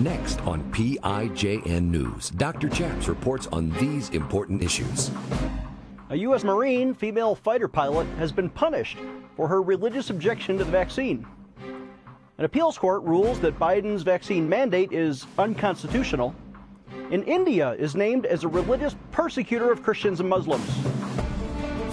Next on PIJN News, Dr. Chaps reports on these important issues. A U.S. Marine female fighter pilot has been punished for her religious objection to the vaccine. An appeals court rules that Biden's vaccine mandate is unconstitutional. And India is named as a religious persecutor of Christians and Muslims.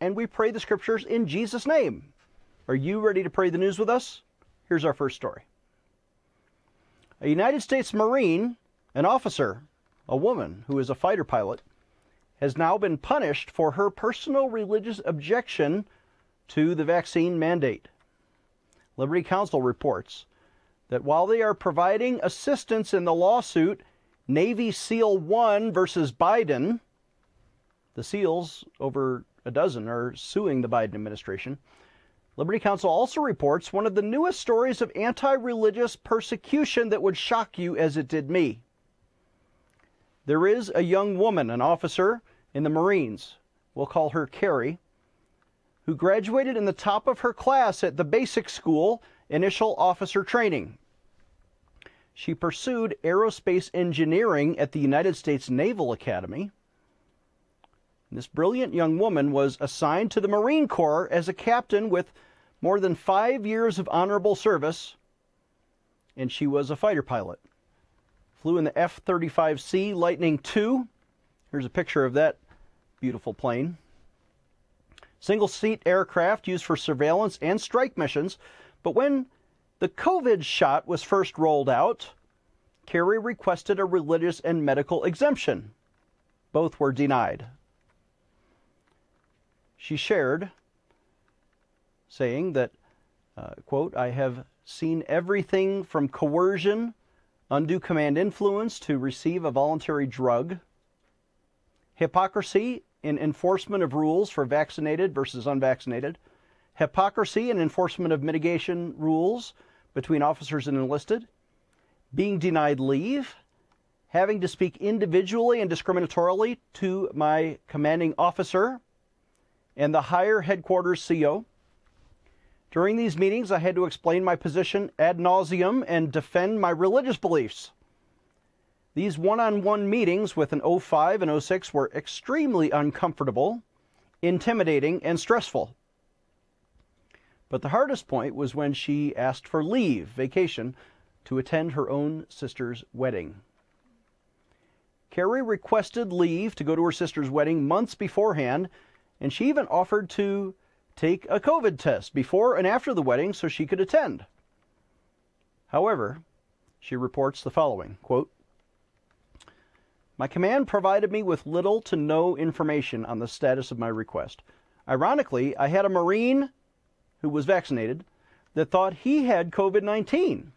and we pray the scriptures in Jesus' name. Are you ready to pray the news with us? Here's our first story. A United States Marine, an officer, a woman who is a fighter pilot, has now been punished for her personal religious objection to the vaccine mandate. Liberty Counsel reports that while they are providing assistance in the lawsuit Navy SEAL 1 versus Biden, the SEALs, over a dozen, are suing the Biden administration. Liberty Counsel also reports one of the newest stories of anti religious persecution that would shock you as it did me. There is a young woman, an officer in the Marines, we'll call her Carrie, who graduated in the top of her class at the basic school initial officer training. She pursued aerospace engineering at the United States Naval Academy. This brilliant young woman was assigned to the Marine Corps as a captain with more than five years of honorable service, and she was a fighter pilot. Flew in the F 35C Lightning II. Here's a picture of that beautiful plane. Single seat aircraft used for surveillance and strike missions. But when the COVID shot was first rolled out, Carrie requested a religious and medical exemption. Both were denied. She shared saying that, uh, quote, I have seen everything from coercion, undue command influence to receive a voluntary drug, hypocrisy in enforcement of rules for vaccinated versus unvaccinated, hypocrisy in enforcement of mitigation rules between officers and enlisted, being denied leave, having to speak individually and discriminatorily to my commanding officer and the higher headquarters CO, during these meetings, I had to explain my position ad nauseum and defend my religious beliefs. These one on one meetings with an 05 and 06 were extremely uncomfortable, intimidating, and stressful. But the hardest point was when she asked for leave, vacation, to attend her own sister's wedding. Carrie requested leave to go to her sister's wedding months beforehand, and she even offered to take a COVID test before and after the wedding so she could attend. However, she reports the following quote, My command provided me with little to no information on the status of my request. Ironically, I had a Marine who was vaccinated that thought he had COVID 19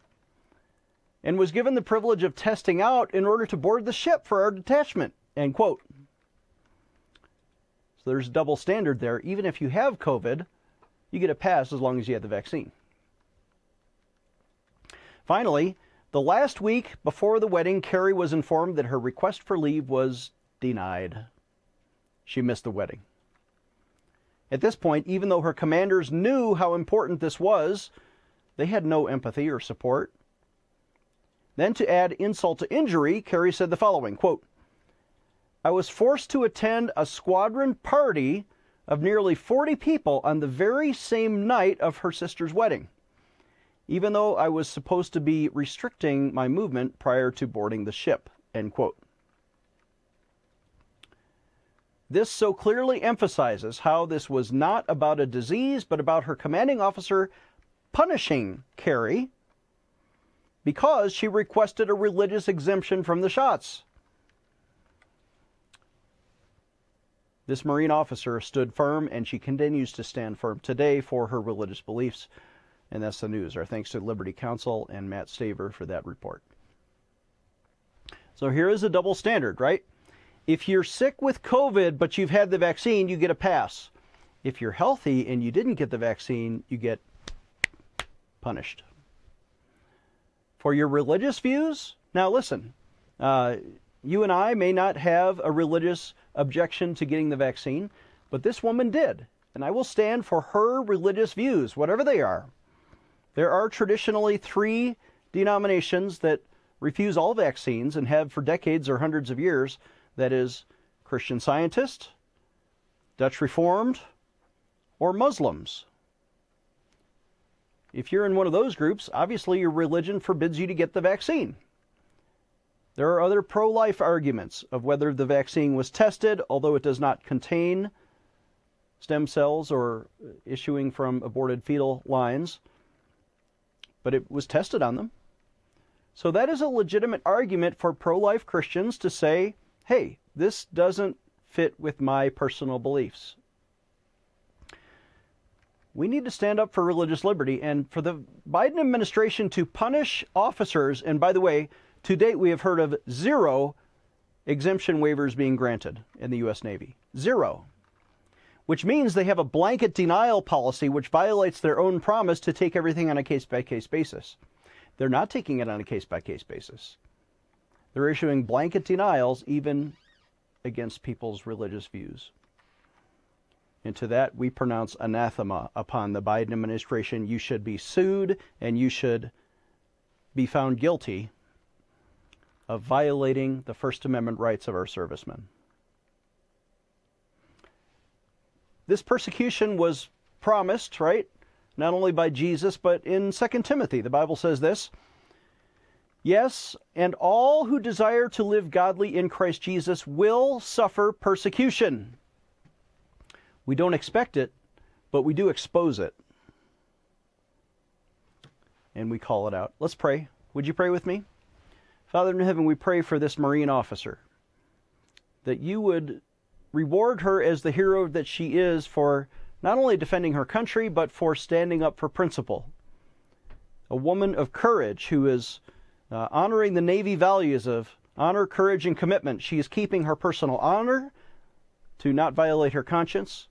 and was given the privilege of testing out in order to board the ship for our detachment. End quote. So there's a double standard there. Even if you have COVID, you get a pass as long as you have the vaccine. Finally, the last week before the wedding, Carrie was informed that her request for leave was denied. She missed the wedding. At this point, even though her commanders knew how important this was, they had no empathy or support. Then, to add insult to injury, Carrie said the following quote, I was forced to attend a squadron party of nearly 40 people on the very same night of her sister's wedding, even though I was supposed to be restricting my movement prior to boarding the ship. End quote. This so clearly emphasizes how this was not about a disease, but about her commanding officer punishing Carrie because she requested a religious exemption from the shots. This Marine officer stood firm, and she continues to stand firm today for her religious beliefs. And that's the news. Our thanks to Liberty Counsel and Matt Staver for that report. So here is a double standard, right? If you're sick with COVID but you've had the vaccine, you get a pass. If you're healthy and you didn't get the vaccine, you get punished. For your religious views, now listen, uh, you and I may not have a religious objection to getting the vaccine, but this woman did. And I will stand for her religious views, whatever they are. There are traditionally three denominations that refuse all vaccines and have for decades or hundreds of years that is, Christian Scientist, Dutch Reformed, or Muslims. If you're in one of those groups, obviously your religion forbids you to get the vaccine. There are other pro life arguments of whether the vaccine was tested, although it does not contain stem cells or issuing from aborted fetal lines, but it was tested on them. So that is a legitimate argument for pro life Christians to say, hey, this doesn't fit with my personal beliefs. We need to stand up for religious liberty and for the Biden administration to punish officers. And by the way, to date, we have heard of zero exemption waivers being granted in the U.S. Navy. Zero. Which means they have a blanket denial policy which violates their own promise to take everything on a case by case basis. They're not taking it on a case by case basis. They're issuing blanket denials even against people's religious views. And to that, we pronounce anathema upon the Biden administration. You should be sued and you should be found guilty of violating the First Amendment rights of our servicemen. This persecution was promised, right? Not only by Jesus, but in 2 Timothy. The Bible says this Yes, and all who desire to live godly in Christ Jesus will suffer persecution. We don't expect it, but we do expose it. And we call it out. Let's pray. Would you pray with me? Father in heaven, we pray for this Marine officer that you would reward her as the hero that she is for not only defending her country, but for standing up for principle. A woman of courage who is uh, honoring the Navy values of honor, courage, and commitment. She is keeping her personal honor to not violate her conscience.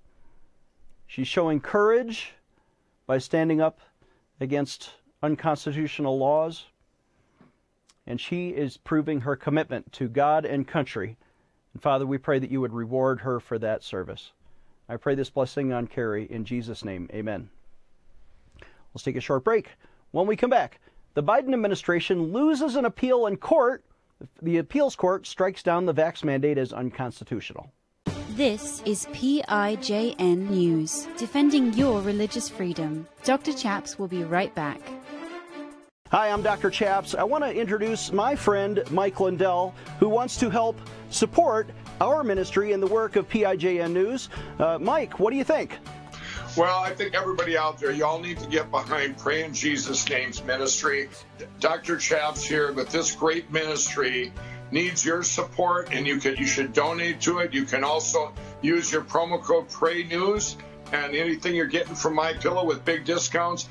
She's showing courage by standing up against unconstitutional laws. And she is proving her commitment to God and country. And Father, we pray that you would reward her for that service. I pray this blessing on Carrie in Jesus' name. Amen. Let's take a short break. When we come back, the Biden administration loses an appeal in court. The appeals court strikes down the vax mandate as unconstitutional. This is PIJN News, defending your religious freedom. Dr. Chaps will be right back. Hi, I'm Dr. Chaps. I want to introduce my friend Mike Lindell, who wants to help support our ministry and the work of PIJN News. Uh, Mike, what do you think? Well, I think everybody out there, y'all need to get behind Pray in Jesus' Name's ministry. Dr. Chaps here with this great ministry needs your support, and you can you should donate to it. You can also use your promo code Pray News, and anything you're getting from My Pillow with big discounts,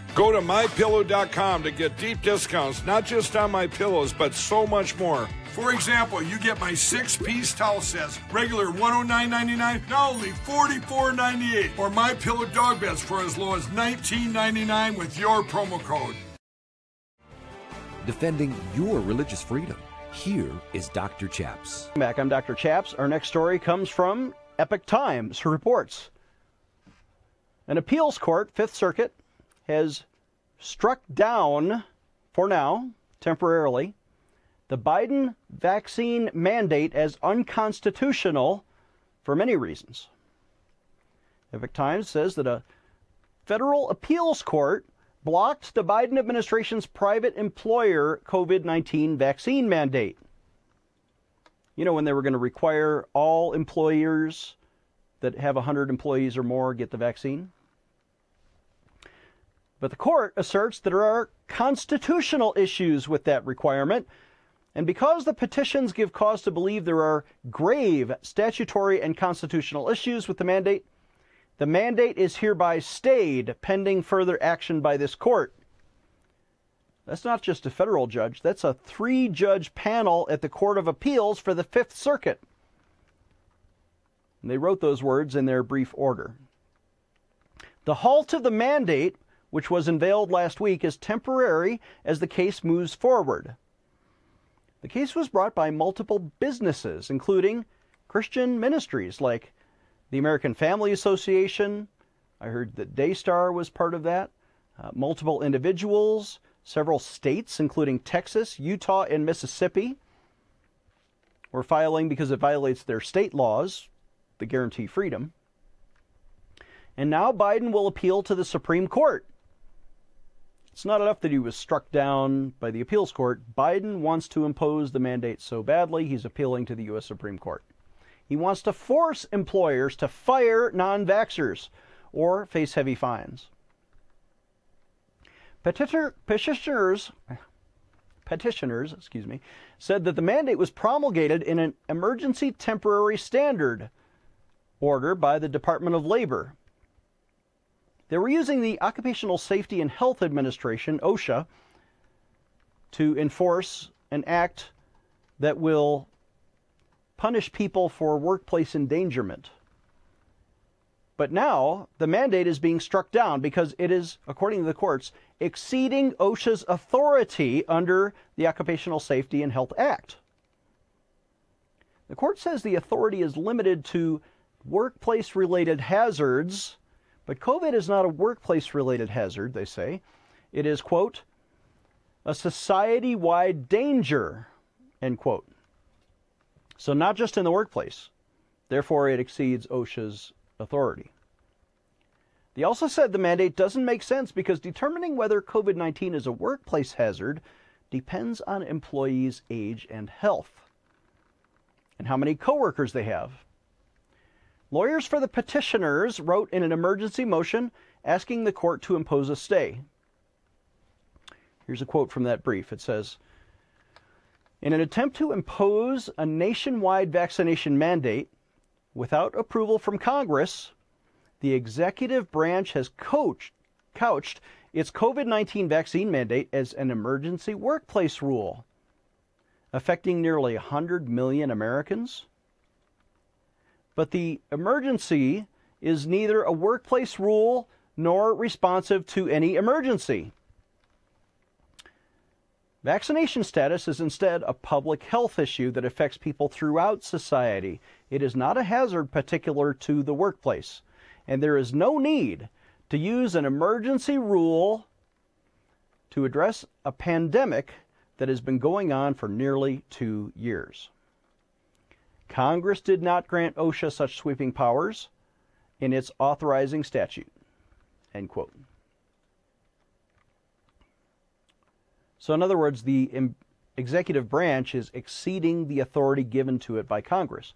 Go to mypillow.com to get deep discounts, not just on my pillows, but so much more. For example, you get my six piece towel sets, regular $109.99, now only $44.98. Or my pillow dog beds for as low as $19.99 with your promo code. Defending your religious freedom. Here is Dr. Chaps. Back, I'm Dr. Chaps. Our next story comes from Epoch Times, who reports an appeals court, Fifth Circuit, has struck down, for now, temporarily, the Biden vaccine mandate as unconstitutional for many reasons. Epoch Times says that a federal appeals court blocked the Biden administration's private employer COVID 19 vaccine mandate. You know, when they were going to require all employers that have 100 employees or more get the vaccine? But the court asserts that there are constitutional issues with that requirement. And because the petitions give cause to believe there are grave statutory and constitutional issues with the mandate, the mandate is hereby stayed pending further action by this court. That's not just a federal judge, that's a three judge panel at the Court of Appeals for the Fifth Circuit. And they wrote those words in their brief order. The halt of the mandate which was unveiled last week, is temporary as the case moves forward. The case was brought by multiple businesses, including Christian ministries like the American Family Association. I heard that Daystar was part of that. Uh, multiple individuals, several states, including Texas, Utah, and Mississippi, were filing because it violates their state laws that guarantee freedom. And now Biden will appeal to the Supreme Court it's not enough that he was struck down by the appeals court. Biden wants to impose the mandate so badly, he's appealing to the U.S. Supreme Court. He wants to force employers to fire non vaxxers or face heavy fines. petitioners, petitioners, excuse me, said that the mandate was promulgated in an emergency temporary standard order by the Department of Labor they were using the Occupational Safety and Health Administration, OSHA, to enforce an act that will punish people for workplace endangerment. But now the mandate is being struck down because it is, according to the courts, exceeding OSHA's authority under the Occupational Safety and Health Act. The court says the authority is limited to workplace related hazards but COVID is not a workplace related hazard, they say. It is, quote, a society wide danger, end quote. So, not just in the workplace. Therefore, it exceeds OSHA's authority. They also said the mandate doesn't make sense because determining whether COVID 19 is a workplace hazard depends on employees' age and health and how many coworkers they have Lawyers for the petitioners wrote in an emergency motion asking the court to impose a stay. Here's a quote from that brief. It says In an attempt to impose a nationwide vaccination mandate without approval from Congress, the executive branch has coached, couched its COVID 19 vaccine mandate as an emergency workplace rule, affecting nearly 100 million Americans. But the emergency is neither a workplace rule nor responsive to any emergency. Vaccination status is instead a public health issue that affects people throughout society. It is not a hazard particular to the workplace, and there is no need to use an emergency rule to address a pandemic that has been going on for nearly two years. Congress did not grant OSHA such sweeping powers in its authorizing statute. End quote. So, in other words, the executive branch is exceeding the authority given to it by Congress.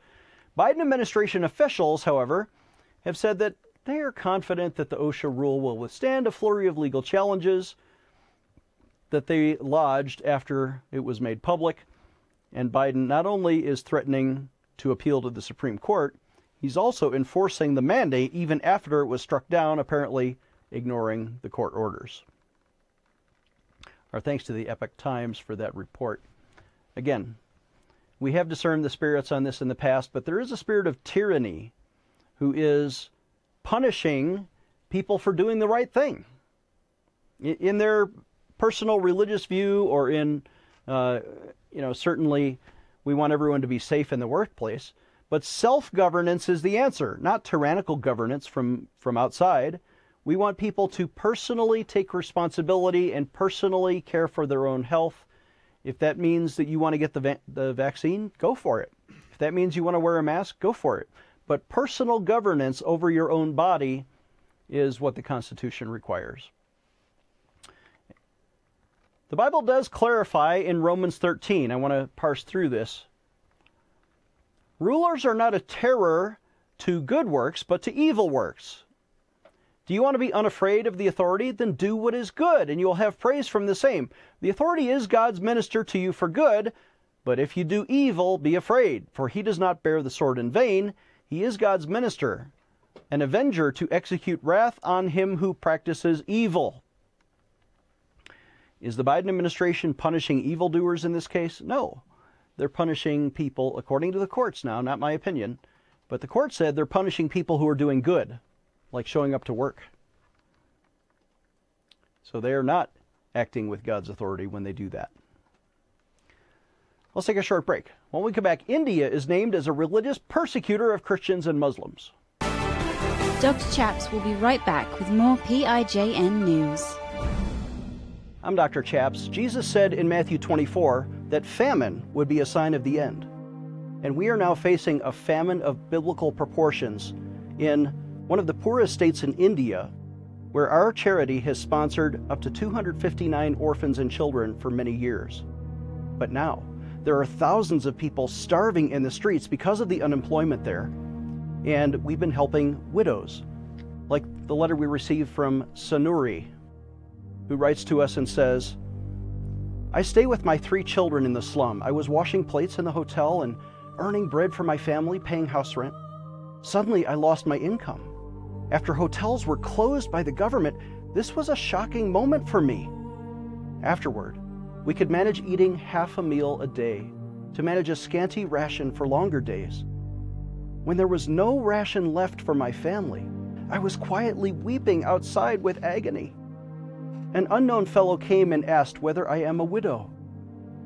Biden administration officials, however, have said that they are confident that the OSHA rule will withstand a flurry of legal challenges that they lodged after it was made public. And Biden not only is threatening to appeal to the Supreme Court, he's also enforcing the mandate even after it was struck down, apparently ignoring the court orders. Our thanks to the Epoch Times for that report. Again, we have discerned the spirits on this in the past, but there is a spirit of tyranny who is punishing people for doing the right thing in their personal religious view or in, uh, you know, certainly we want everyone to be safe in the workplace. But self governance is the answer, not tyrannical governance from, from outside. We want people to personally take responsibility and personally care for their own health. If that means that you want to get the, va- the vaccine, go for it. If that means you want to wear a mask, go for it. But personal governance over your own body is what the Constitution requires. The Bible does clarify in Romans 13. I want to parse through this. Rulers are not a terror to good works, but to evil works. Do you want to be unafraid of the authority? Then do what is good, and you will have praise from the same. The authority is God's minister to you for good, but if you do evil, be afraid, for he does not bear the sword in vain. He is God's minister, an avenger to execute wrath on him who practices evil. Is the Biden administration punishing evildoers in this case? No. They're punishing people, according to the courts now, not my opinion, but the court said they're punishing people who are doing good, like showing up to work. So they are not acting with God's authority when they do that. Let's take a short break. When we come back, India is named as a religious persecutor of Christians and Muslims. Dr. Chaps will be right back with more PIJN news. I'm Dr. Chaps. Jesus said in Matthew 24 that famine would be a sign of the end. And we are now facing a famine of biblical proportions in one of the poorest states in India, where our charity has sponsored up to 259 orphans and children for many years. But now, there are thousands of people starving in the streets because of the unemployment there, and we've been helping widows, like the letter we received from Sanuri, who writes to us and says, I stay with my three children in the slum. I was washing plates in the hotel and earning bread for my family, paying house rent. Suddenly, I lost my income. After hotels were closed by the government, this was a shocking moment for me. Afterward, we could manage eating half a meal a day to manage a scanty ration for longer days. When there was no ration left for my family, I was quietly weeping outside with agony. An unknown fellow came and asked whether I am a widow.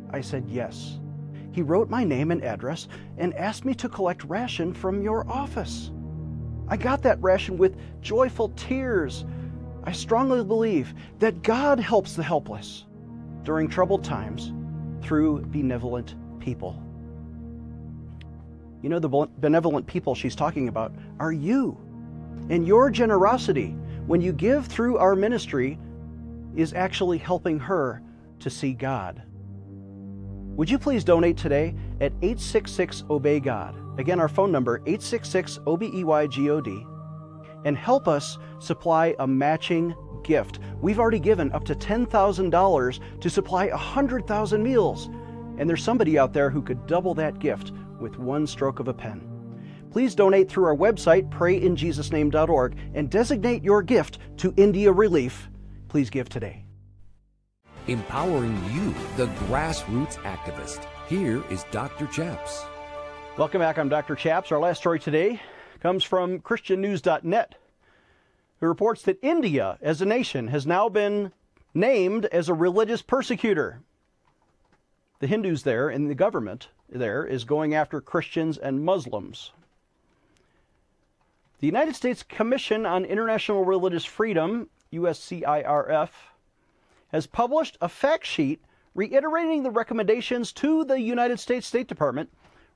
I said yes. He wrote my name and address and asked me to collect ration from your office. I got that ration with joyful tears. I strongly believe that God helps the helpless during troubled times through benevolent people. You know, the benevolent people she's talking about are you. And your generosity, when you give through our ministry, is actually helping her to see God. Would you please donate today at 866 Obey God? Again, our phone number 866 O B E Y G O D and help us supply a matching gift. We've already given up to $10,000 to supply 100,000 meals, and there's somebody out there who could double that gift with one stroke of a pen. Please donate through our website, prayinjesusname.org, and designate your gift to India Relief. Please give today. Empowering you, the grassroots activist. Here is Dr. Chaps. Welcome back. I'm Dr. Chaps. Our last story today comes from ChristianNews.net who reports that India, as a nation, has now been named as a religious persecutor. The Hindus there and the government there is going after Christians and Muslims. The United States Commission on International Religious Freedom, USCIRF, has published a fact sheet reiterating the recommendations to the United States State Department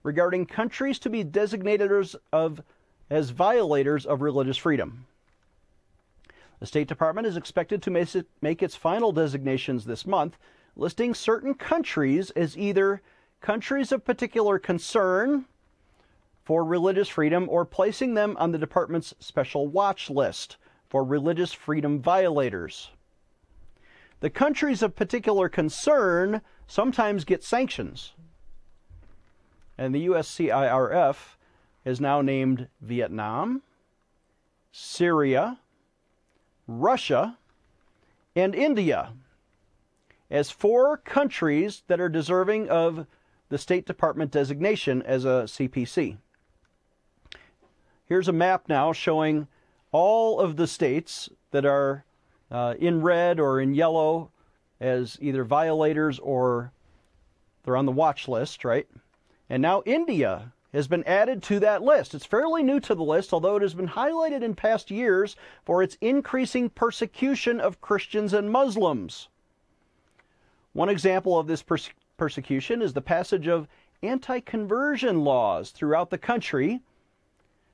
regarding countries to be designated as, of, as violators of religious freedom. The State Department is expected to make its final designations this month, listing certain countries as either countries of particular concern for religious freedom or placing them on the department's special watch list for religious freedom violators. The countries of particular concern sometimes get sanctions. And the USCIRF is now named Vietnam, Syria, Russia, and India. as four countries that are deserving of the State Department designation as a CPC. Here's a map now showing all of the states that are uh, in red or in yellow as either violators or they're on the watch list, right? And now India has been added to that list. It's fairly new to the list, although it has been highlighted in past years for its increasing persecution of Christians and Muslims. One example of this perse- persecution is the passage of anti conversion laws throughout the country.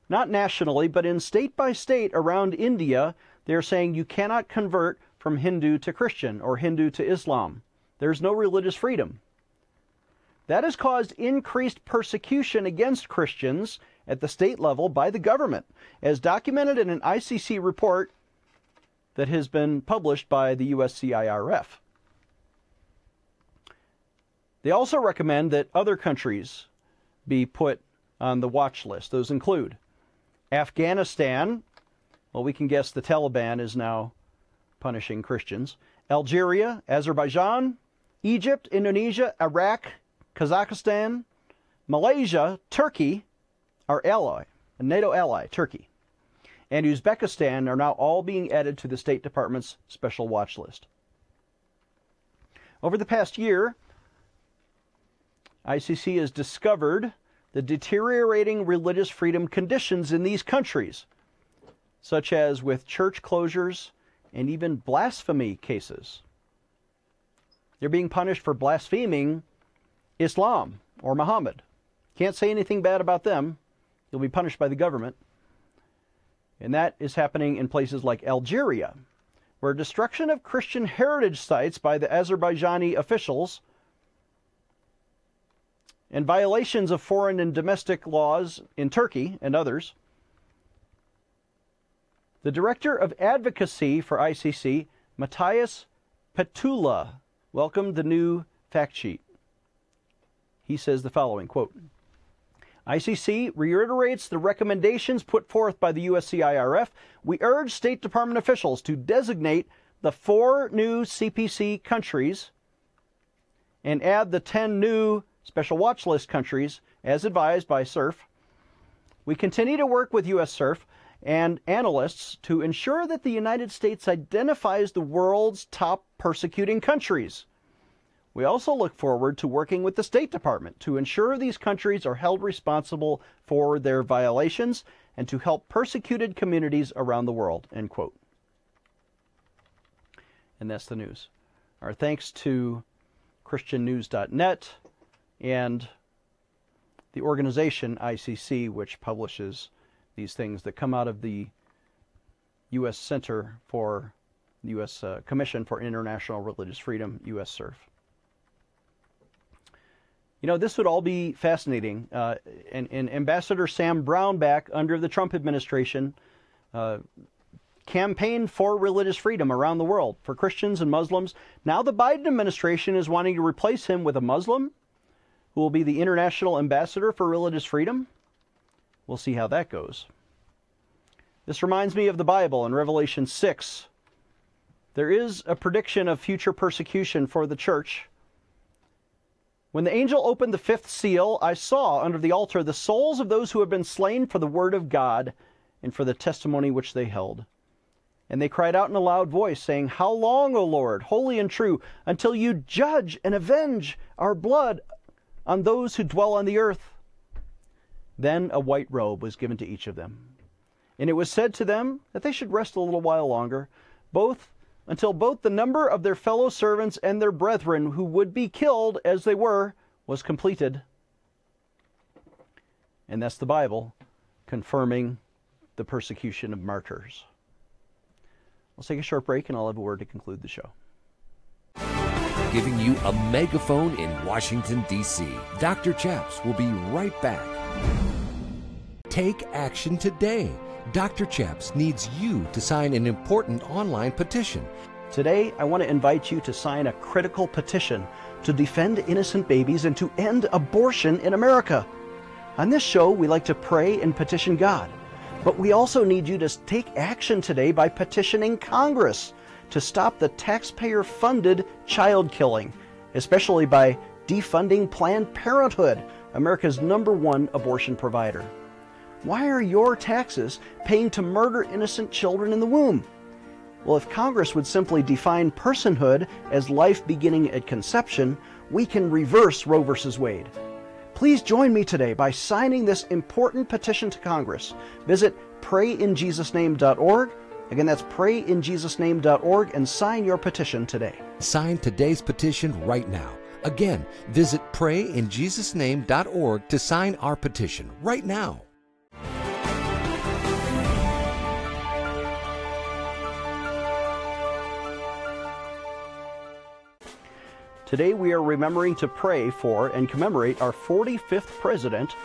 Not nationally, but in state by state around India, they're saying you cannot convert from Hindu to Christian or Hindu to Islam. There's no religious freedom. That has caused increased persecution against Christians at the state level by the government, as documented in an ICC report that has been published by the USCIRF. They also recommend that other countries be put on the watch list. Those include Afghanistan. Well, we can guess the Taliban is now punishing Christians. Algeria, Azerbaijan, Egypt, Indonesia, Iraq, Kazakhstan, Malaysia, Turkey, our ally, a NATO ally, Turkey, and Uzbekistan are now all being added to the State Department's special watch list. Over the past year, ICC has discovered the deteriorating religious freedom conditions in these countries, such as with church closures and even blasphemy cases. They're being punished for blaspheming Islam or Muhammad. Can't say anything bad about them. You'll be punished by the government. And that is happening in places like Algeria, where destruction of Christian heritage sites by the Azerbaijani officials and violations of foreign and domestic laws in Turkey and others. The director of advocacy for ICC, Matias Perttula, welcomed the new fact sheet. He says the following quote, ICC reiterates the recommendations put forth by the USCIRF. We urge State Department officials to designate the four new CPC countries and add the 10 new special watch list countries, as advised by SURF. We continue to work with USCIRF and analysts to ensure that the United States identifies the world's top persecuting countries. We also look forward to working with the State Department to ensure these countries are held responsible for their violations and to help persecuted communities around the world. End quote. And that's the news. Our thanks to ChristianNews.net and the organization ICC, which publishes these things that come out of the U.S. Center for the U.S. Uh, Commission for International Religious Freedom, USCIRF. You know, this would all be fascinating. Uh, and, and, Ambassador Sam Brownback, under the Trump administration, uh, campaigned for religious freedom around the world for Christians and Muslims. Now the Biden administration is wanting to replace him with a Muslim who will be the international ambassador for religious freedom. We'll see how that goes. This reminds me of the Bible in Revelation 6. There is a prediction of future persecution for the church. When the angel opened the fifth seal, I saw under the altar the souls of those who had been slain for the word of God and for the testimony which they held. And they cried out in a loud voice, saying, How long, O Lord, holy and true, until you judge and avenge our blood on those who dwell on the earth. Then a white robe was given to each of them. And it was said to them that they should rest a little while longer, both until both the number of their fellow servants and their brethren who would be killed as they were was completed. And that's the Bible confirming the persecution of martyrs. Let's take a short break and I'll have a word to conclude the show giving you a megaphone in Washington, D.C. Dr. Chaps will be right back. Take action today. Dr. Chaps needs you to sign an important online petition. Today, I want to invite you to sign a critical petition to defend innocent babies and to end abortion in America. On this show, we like to pray and petition God, but we also need you to take action today by petitioning Congress to stop the taxpayer funded child killing, especially by defunding Planned Parenthood, America's number one abortion provider. Why are your taxes paying to murder innocent children in the womb? Well, if Congress would simply define personhood as life beginning at conception, we can reverse Roe v. Wade. Please join me today by signing this important petition to Congress. Visit prayinjesusname.org. Again, that's prayinjesusname.org and sign your petition today. Sign today's petition right now. Again, visit prayinjesusname.org to sign our petition right now. Today we are remembering to pray for and commemorate our 45th president,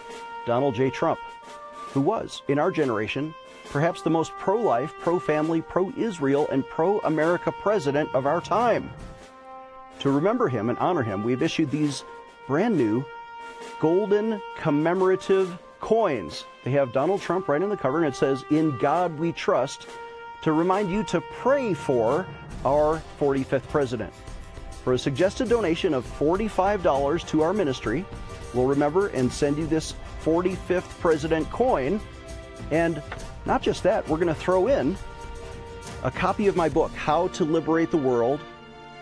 Donald J. Trump, who was, in our generation, perhaps the most pro life, pro family, pro Israel, and pro America president of our time. To remember him and honor him, we've issued these brand new golden commemorative coins. They have Donald Trump right on the cover, and it says, In God We Trust, to remind you to pray for our 45th president. For a suggested donation of $45 to our ministry, we'll remember and send you this 45th President coin. And not just that, we're going to throw in a copy of my book, How to Liberate the World,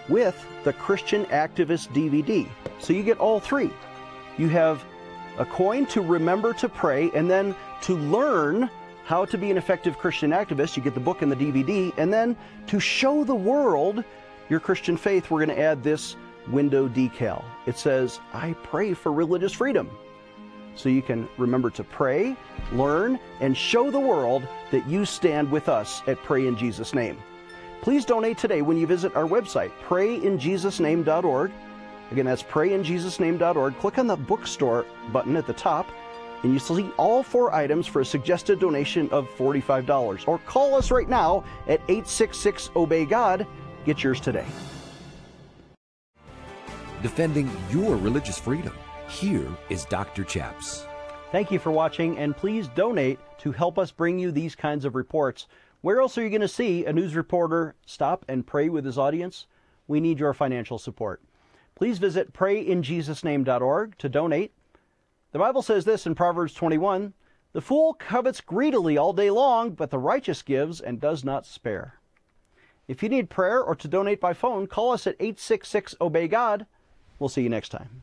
with the Christian Activist DVD. So you get all three. You have a coin to remember to pray, and then to learn how to be an effective Christian activist, you get the book and the DVD, and then to show the world your Christian faith, we're going to add this window decal. It says, I pray for religious freedom. So you can remember to pray, learn, and show the world that you stand with us at Pray in Jesus' Name. Please donate today when you visit our website, prayinjesusname.org. Again, that's prayinjesusname.org. Click on the bookstore button at the top, and you'll see all four items for a suggested donation of $45. Or call us right now at 866 Obey God Get yours today. Defending your religious freedom. Here is Dr. Chaps. Thank you for watching, and please donate to help us bring you these kinds of reports. Where else are you going to see a news reporter stop and pray with his audience? We need your financial support. Please visit prayinjesusname.org to donate. The Bible says this in Proverbs 21 The fool covets greedily all day long, but the righteous gives and does not spare. If you need prayer or to donate by phone, call us at 866 Obey God. We'll see you next time.